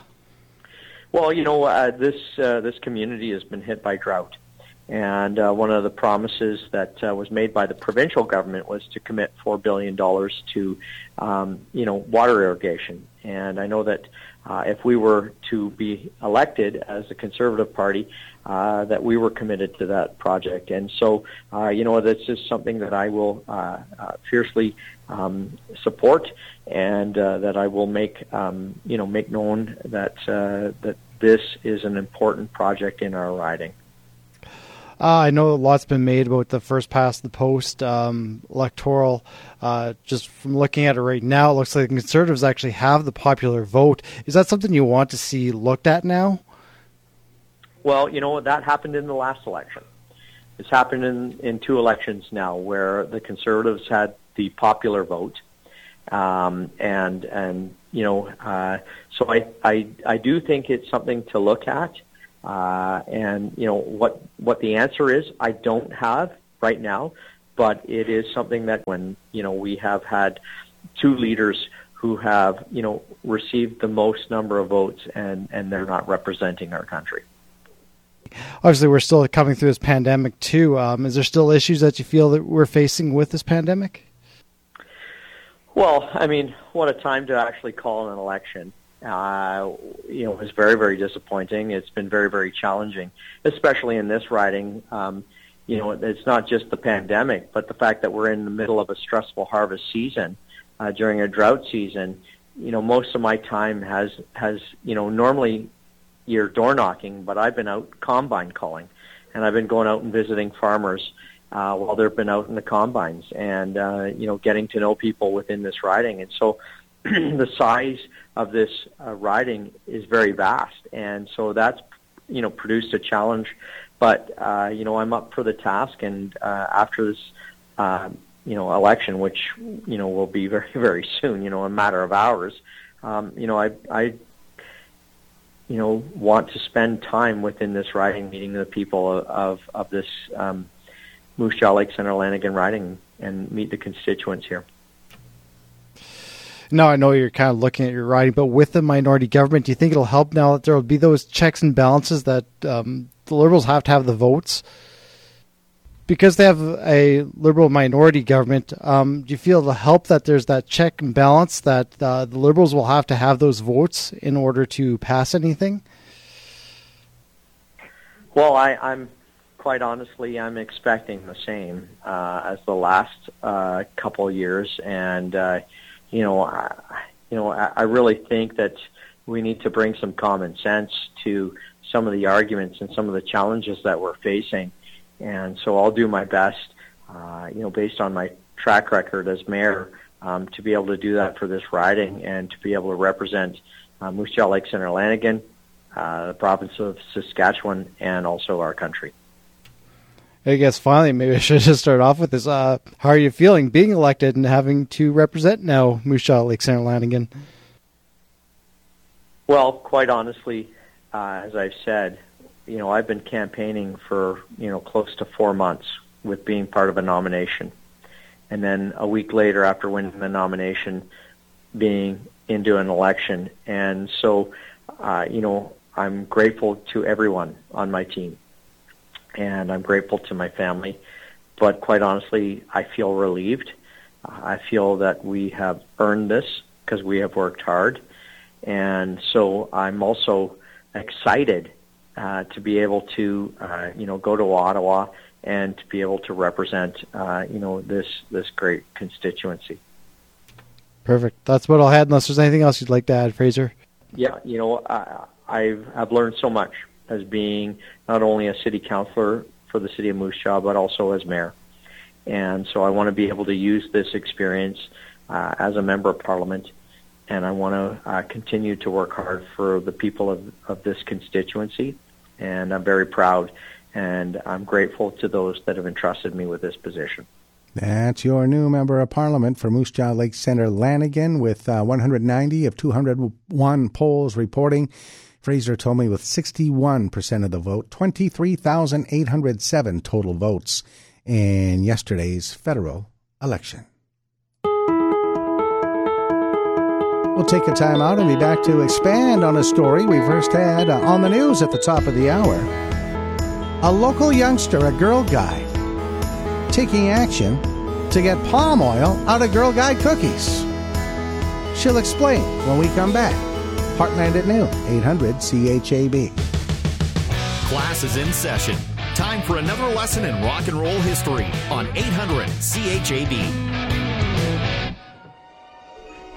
Well, you know, uh, this uh, this community has been hit by drought, and uh, one of the promises that uh, was made by the provincial government was to commit four billion dollars to, um, you know, water irrigation. And I know that uh, if we were to be elected as a Conservative Party, uh, that we were committed to that project. And so, uh, you know, this is something that I will uh, uh, fiercely um, support, and uh, that I will make, um, you know, make known that uh, that this is an important project in our riding. Uh, I know a lot's been made about the first past the post um, electoral. Uh, just from looking at it right now, it looks like the Conservatives actually have the popular vote. Is that something you want to see looked at now? Well, you know that happened in the last election. It's happened in, in two elections now where the Conservatives had the popular vote, um, and and you know, uh, so I, I I do think it's something to look at. Uh, and you know what what the answer is, I don't have right now, but it is something that when you know we have had two leaders who have you know received the most number of votes and and they're not representing our country. Obviously, we're still coming through this pandemic too. Um, is there still issues that you feel that we're facing with this pandemic? Well, I mean, what a time to actually call an election uh, you know, was very, very disappointing. It's been very, very challenging, especially in this riding. Um, you know, it's not just the pandemic, but the fact that we're in the middle of a stressful harvest season uh, during a drought season. You know, most of my time has has you know normally you're door knocking, but I've been out combine calling, and I've been going out and visiting farmers uh, while they've been out in the combines, and uh, you know, getting to know people within this riding, and so the size of this uh, riding is very vast, and so that's you know produced a challenge. But uh, you know I'm up for the task, and uh, after this uh, you know election, which you know will be very very soon, you know a matter of hours, um, you know I I you know want to spend time within this riding, meeting the people of of, this um, Moose Jaw Lake Center Lanigan riding, and meet the constituents here. No, I know you're kind of looking at your riding, but with the minority government, do you think it'll help now that there will be those checks and balances that um, the Liberals have to have the votes? Because they have a Liberal minority government, um, do you feel the help that there's that check and balance that uh, the Liberals will have to have those votes in order to pass anything? Well, I, I'm quite honestly, I'm expecting the same uh, as the last uh, couple years, and uh, you know, I, you know, I, I really think that we need to bring some common sense to some of the arguments and some of the challenges that we're facing. And so I'll do my best, uh, you know, based on my track record as mayor, um, to be able to do that for this riding and to be able to represent uh, Moose Jaw Lake Center Lanigan, uh, the province of Saskatchewan, and also our country. I guess finally, maybe I should just start off with this. Uh, how are you feeling being elected and having to represent now Moose Jaw Lake Center Lanigan? Well, quite honestly, uh, as I've said, you know, I've been campaigning for you know close to four months with being part of a nomination, and then a week later, after winning the nomination, being into an election, and so, uh, you know, I'm grateful to everyone on my team and I'm grateful to my family. But quite honestly, I feel relieved. I feel that we have earned this because we have worked hard. And so I'm also excited uh, to be able to, uh, you know, go to Ottawa and to be able to represent, uh, you know, this this great constituency. Perfect. That's what I'll add. Unless there's anything else you'd like to add, Fraser. Yeah, you know, I, I've I've learned so much as being not only a city councilor for the city of Moose Jaw, but also as mayor. And so I want to be able to use this experience uh, as a member of parliament, and I want to uh, continue to work hard for the people of, of this constituency. And I'm very proud, and I'm grateful to those that have entrusted me with this position. That's your new member of parliament for Moose Jaw Lake Center Lanigan with uh, 190 of 201 polls reporting. Fraser Tolmie with 61% of the vote, 23,807 total votes in yesterday's federal election. We'll take a time out and be back to expand on a story we first had uh, on the news at the top of the hour. A local youngster, a Girl Guide, taking action to get palm oil out of Girl Guide cookies. She'll explain when we come back. Heartland at noon, 800 CHAB. Class is in session. Time for another lesson in rock and roll history on 800 CHAB.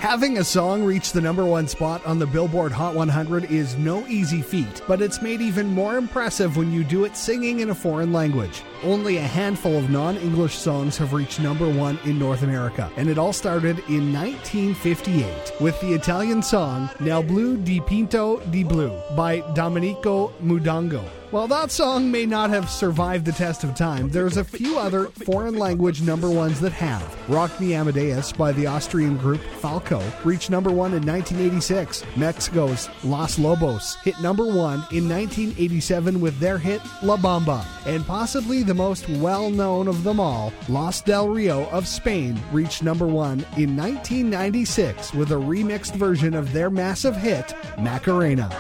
Having a song reach the number one spot on the Billboard Hot 100 is no easy feat, but it's made even more impressive when you do it singing in a foreign language. Only a handful of non English songs have reached number one in North America, and it all started in 1958 with the Italian song Nel Blu Dipinto di Blu by Domenico Modugno. While that song may not have survived the test of time, there's a few other foreign language number ones that have. Rock Me Amadeus by the Austrian group Falco reached number one in 1986. Mexico's Los Lobos hit number one in 1987 with their hit La Bamba. And possibly the most well known of them all, Los Del Rio of Spain reached number one in 1996 with a remixed version of their massive hit, Macarena.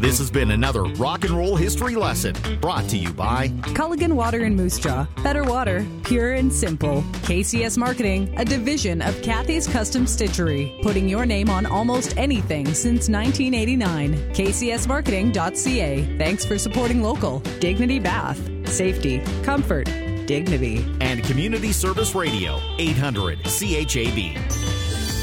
This has been another rock and roll history lesson brought to you by Culligan Water and Moose Jaw. Better water, pure and simple. KCS Marketing, a division of Kathy's Custom Stitchery, putting your name on almost anything since 1989. KCSmarketing.ca. Thanks for supporting local. Dignity Bath. Safety, comfort, dignity. and Community Service Radio 800 CHAB.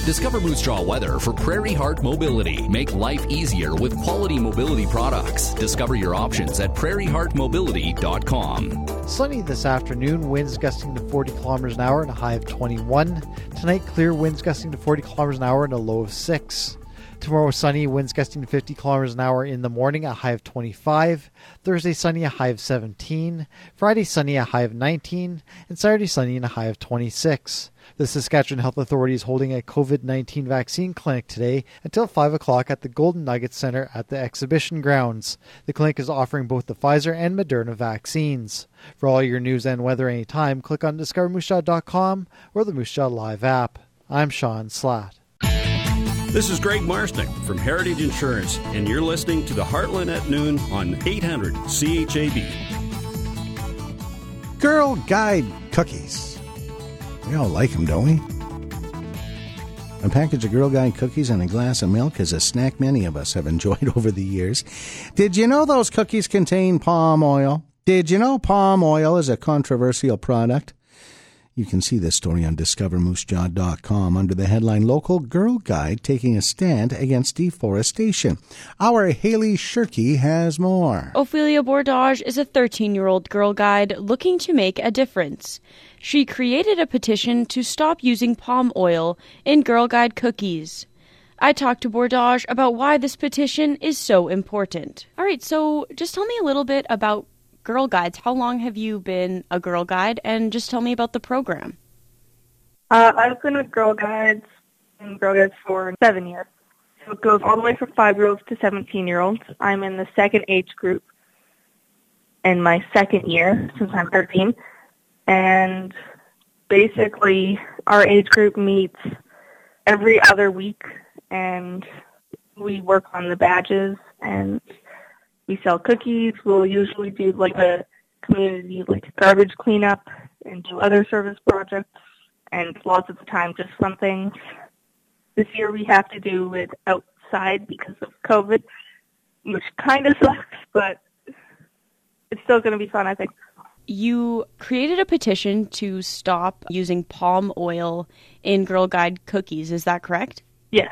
Discover Moose Jaw weather for Prairie Heart Mobility. Make life easier with quality mobility products. Discover your options at prairieheartmobility.com. Sunny this afternoon, winds gusting to 40 kilometers an hour and a high of 21. Tonight, clear winds gusting to 40 kilometers an hour and a low of 6. Tomorrow, sunny, winds gusting to 50 kilometers an hour in the morning, a high of 25. Thursday, sunny, a high of 17. Friday, sunny, a high of 19. And Saturday, sunny, and a high of 26. The Saskatchewan Health Authority is holding a COVID 19 vaccine clinic today until 5 o'clock at the Golden Nugget Center at the exhibition grounds. The clinic is offering both the Pfizer and Moderna vaccines. For all your news and weather anytime, click on discovermoosejaw.com or the Moose Live app. I'm Sean Slatt. This is Greg Marsnick from Heritage Insurance, and you're listening to the Heartland at Noon on 800 CHAB. Girl Guide cookies. We all like them, don't we? A package of Girl Guide cookies and a glass of milk is a snack many of us have enjoyed over the years. Did you know those cookies contain palm oil? Did you know palm oil is a controversial product? You can see this story on discovermoosejaw.com under the headline Local Girl Guide Taking a Stand Against Deforestation. Our Haley Shirky has more. Ophelia Bordage is a 13 year old girl guide looking to make a difference. She created a petition to stop using palm oil in Girl Guide cookies. I talked to Bordage about why this petition is so important. All right, so just tell me a little bit about Girl Guides. How long have you been a Girl Guide? And just tell me about the program. Uh, I've been with Girl Guides and Girl Guides for seven years. So it goes all the way from five-year-olds to 17-year-olds. I'm in the second age group in my second year since I'm 13. And basically, our age group meets every other week and we work on the badges and we sell cookies. We'll usually do like a community like garbage cleanup and do other service projects and lots of the time just fun things. This year we have to do it outside because of COVID, which kind of sucks, but it's still going to be fun, I think. You created a petition to stop using palm oil in Girl Guide cookies. Is that correct? Yes.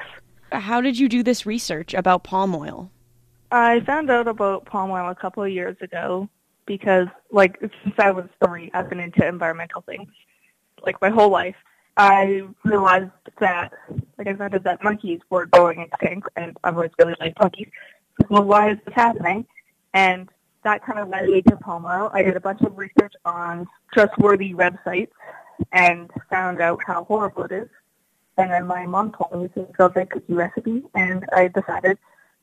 How did you do this research about palm oil? I found out about palm oil a couple of years ago because, like, since I was three, I've been into environmental things, like, my whole life. I realized that, like, I out that monkeys were going extinct, and I've always really liked monkeys. Well, why is this happening? And that kind of led me to palm oil. I did a bunch of research on trustworthy websites and found out how horrible it is. And then my mom told me this is a recipe, and I decided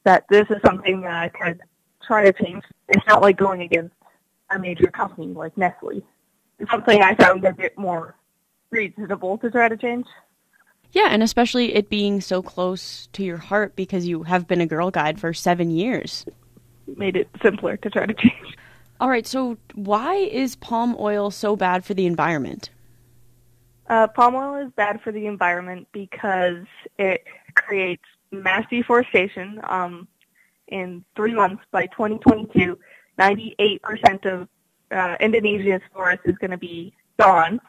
that this is something that I could try to change. It's not like going against a major company like Nestle. It's something I found a bit more reasonable to try to change. Yeah, and especially it being so close to your heart because you have been a Girl Guide for seven years. Made it simpler to try to change. All right, so why is palm oil so bad for the environment? Uh, palm oil is bad for the environment because it creates mass deforestation. Um, in three months, by 2022, 98% of uh, Indonesia's forest is going to be gone,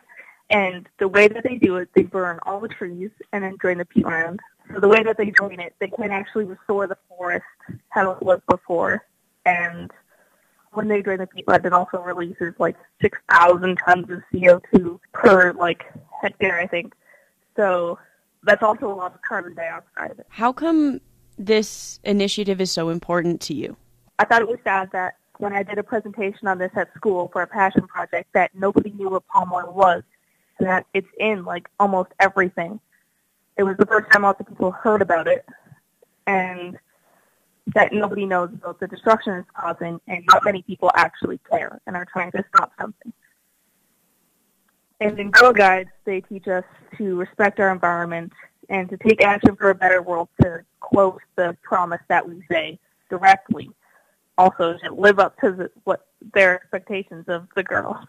And the way that they do it, they burn all the trees and then drain the peatland. So the way that they drain it, they can actually restore the forest how it was before. And when they drain the peatland, it also releases like 6,000 tons of CO2 per like hectare, I think. So that's also a lot of carbon dioxide. How come this initiative is so important to you? I thought it was sad that when I did a presentation on this at school for a passion project that nobody knew what palm oil was and that it's in like almost everything. It was the first time lots of people heard about it and that nobody knows about the destruction it's causing and not many people actually care and are trying to stop something. And in Girl Guides, they teach us to respect our environment and to take action for a better world to quote the promise that we say directly also to live up to the, what their expectations of the girl.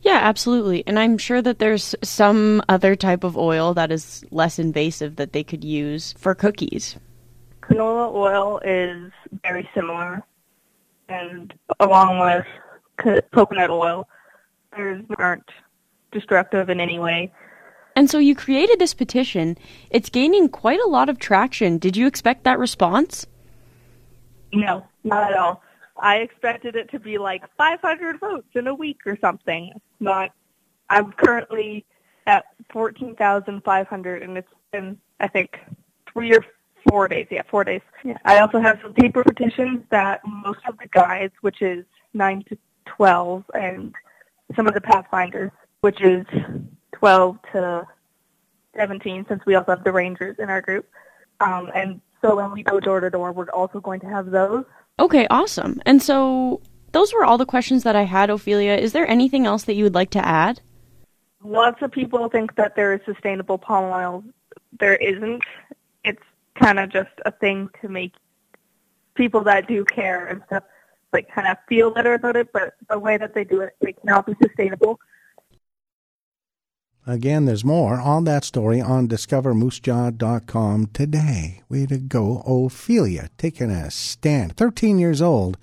Yeah, absolutely. And I'm sure that there's some other type of oil that is less invasive that they could use for cookies. Canola oil is very similar, and along with coconut oil, theirs aren't destructive in any way. And so you created this petition. It's gaining quite a lot of traction. Did you expect that response? No, not at all. I expected it to be like 500 votes in a week or something. Not. I'm currently at 14,500, and it's been I think three or four days. Yeah, four days. Yeah. I also have some paper petitions that most of the guides, which is nine to 12, and some of the pathfinders, which is 12 to 17, since we also have the rangers in our group. Um, and so when we go door to door, we're also going to have those. Okay, awesome. And so those were all the questions that I had, Ophelia. Is there anything else that you would like to add? Lots of people think that there is sustainable palm oil. There isn't. It's kind of just a thing to make people that do care and stuff like kind of feel better about it, but the way that they do it, it cannot be sustainable. Again, there's more on that story on discovermoosejaw.com today. Way to go, Ophelia, taking a stand. 13 years old,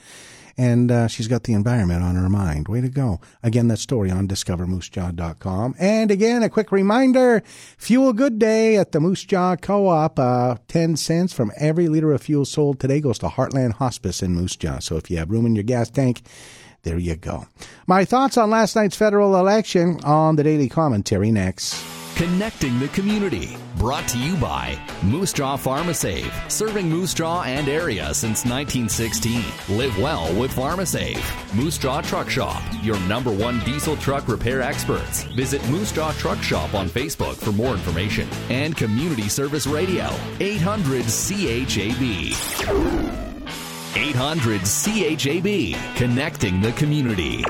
and uh, she's got the environment on her mind. Way to go. Again, that story on discovermoosejaw.com. And again, a quick reminder Fuel Good Day at the Moose Jaw Co op. Uh, 10 cents from every liter of fuel sold today goes to Heartland Hospice in Moose Jaw. So if you have room in your gas tank, there you go. My thoughts on last night's federal election on the daily commentary next. Connecting the community. Brought to you by Moose Jaw PharmaSave, serving Moose Jaw and area since 1916. Live well with PharmaSave. Moose Jaw Truck Shop, your number one diesel truck repair experts. Visit Moose Jaw Truck Shop on Facebook for more information. And Community Service Radio, 800 CHAB. 800 CHAB, connecting the community.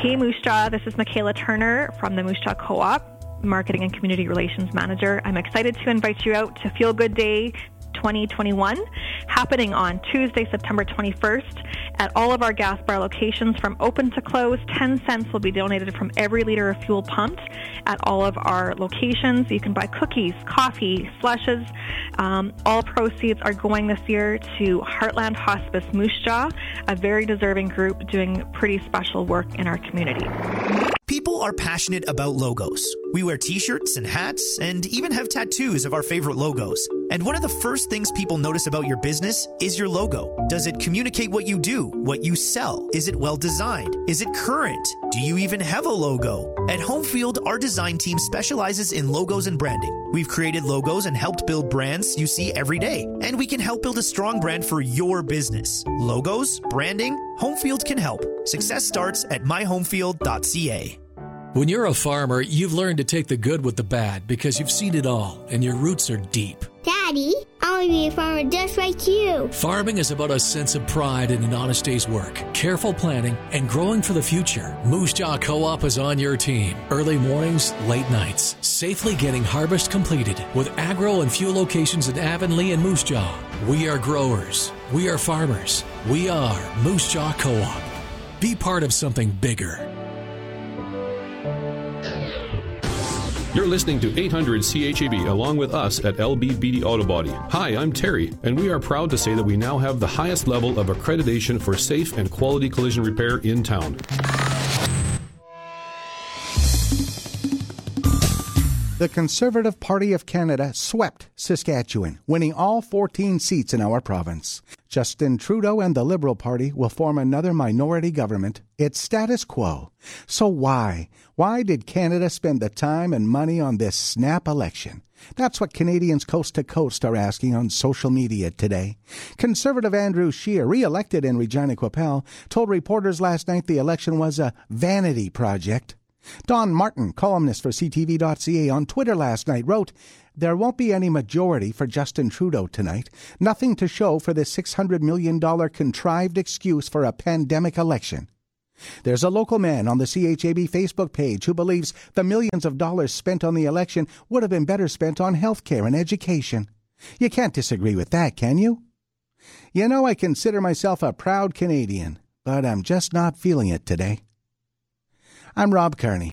Hey Moose Jaw, this is Michaela Turner from the Moose Jaw Co-op, Marketing and Community Relations Manager. I'm excited to invite you out to Fuel Good Day 2021, happening on Tuesday, September 21st at all of our gas bar locations from open to close. 10 cents will be donated from every liter of fuel pumped at all of our locations. You can buy cookies, coffee, slushes. Um, all proceeds are going this year to Heartland Hospice Moose Jaw, a very deserving group doing pretty special work in our community. People are passionate about logos. We wear t shirts and hats and even have tattoos of our favorite logos. And one of the first things people notice about your business is your logo. Does it communicate what you do, what you sell? Is it well designed? Is it current? Do you even have a logo? At Homefield, our design team specializes in logos and branding. We've created logos and helped build brands you see every day. And we can help build a strong brand for your business. Logos, branding, Homefield can help. Success starts at myhomefield.ca. When you're a farmer, you've learned to take the good with the bad because you've seen it all and your roots are deep. Daddy, I want to be a farmer just like you. Farming is about a sense of pride in an honest day's work, careful planning, and growing for the future. Moose Jaw Co op is on your team. Early mornings, late nights, safely getting harvest completed with agro and fuel locations in Avonlea and Moose Jaw. We are growers. We are farmers. We are Moose Jaw Co op. Be part of something bigger. You're listening to 800 CHAB along with us at LBBD Auto Body. Hi, I'm Terry, and we are proud to say that we now have the highest level of accreditation for safe and quality collision repair in town. The Conservative Party of Canada swept Saskatchewan, winning all 14 seats in our province. Justin Trudeau and the Liberal Party will form another minority government. It's status quo. So why? Why did Canada spend the time and money on this snap election? That's what Canadians coast to coast are asking on social media today. Conservative Andrew Scheer, re-elected in Regina Qu'Appelle, told reporters last night the election was a vanity project. Don Martin, columnist for CTV.ca on Twitter last night, wrote, There won't be any majority for Justin Trudeau tonight. Nothing to show for this $600 million contrived excuse for a pandemic election. There's a local man on the CHAB Facebook page who believes the millions of dollars spent on the election would have been better spent on health care and education. You can't disagree with that, can you? You know, I consider myself a proud Canadian, but I'm just not feeling it today. I'm Rob Kearney.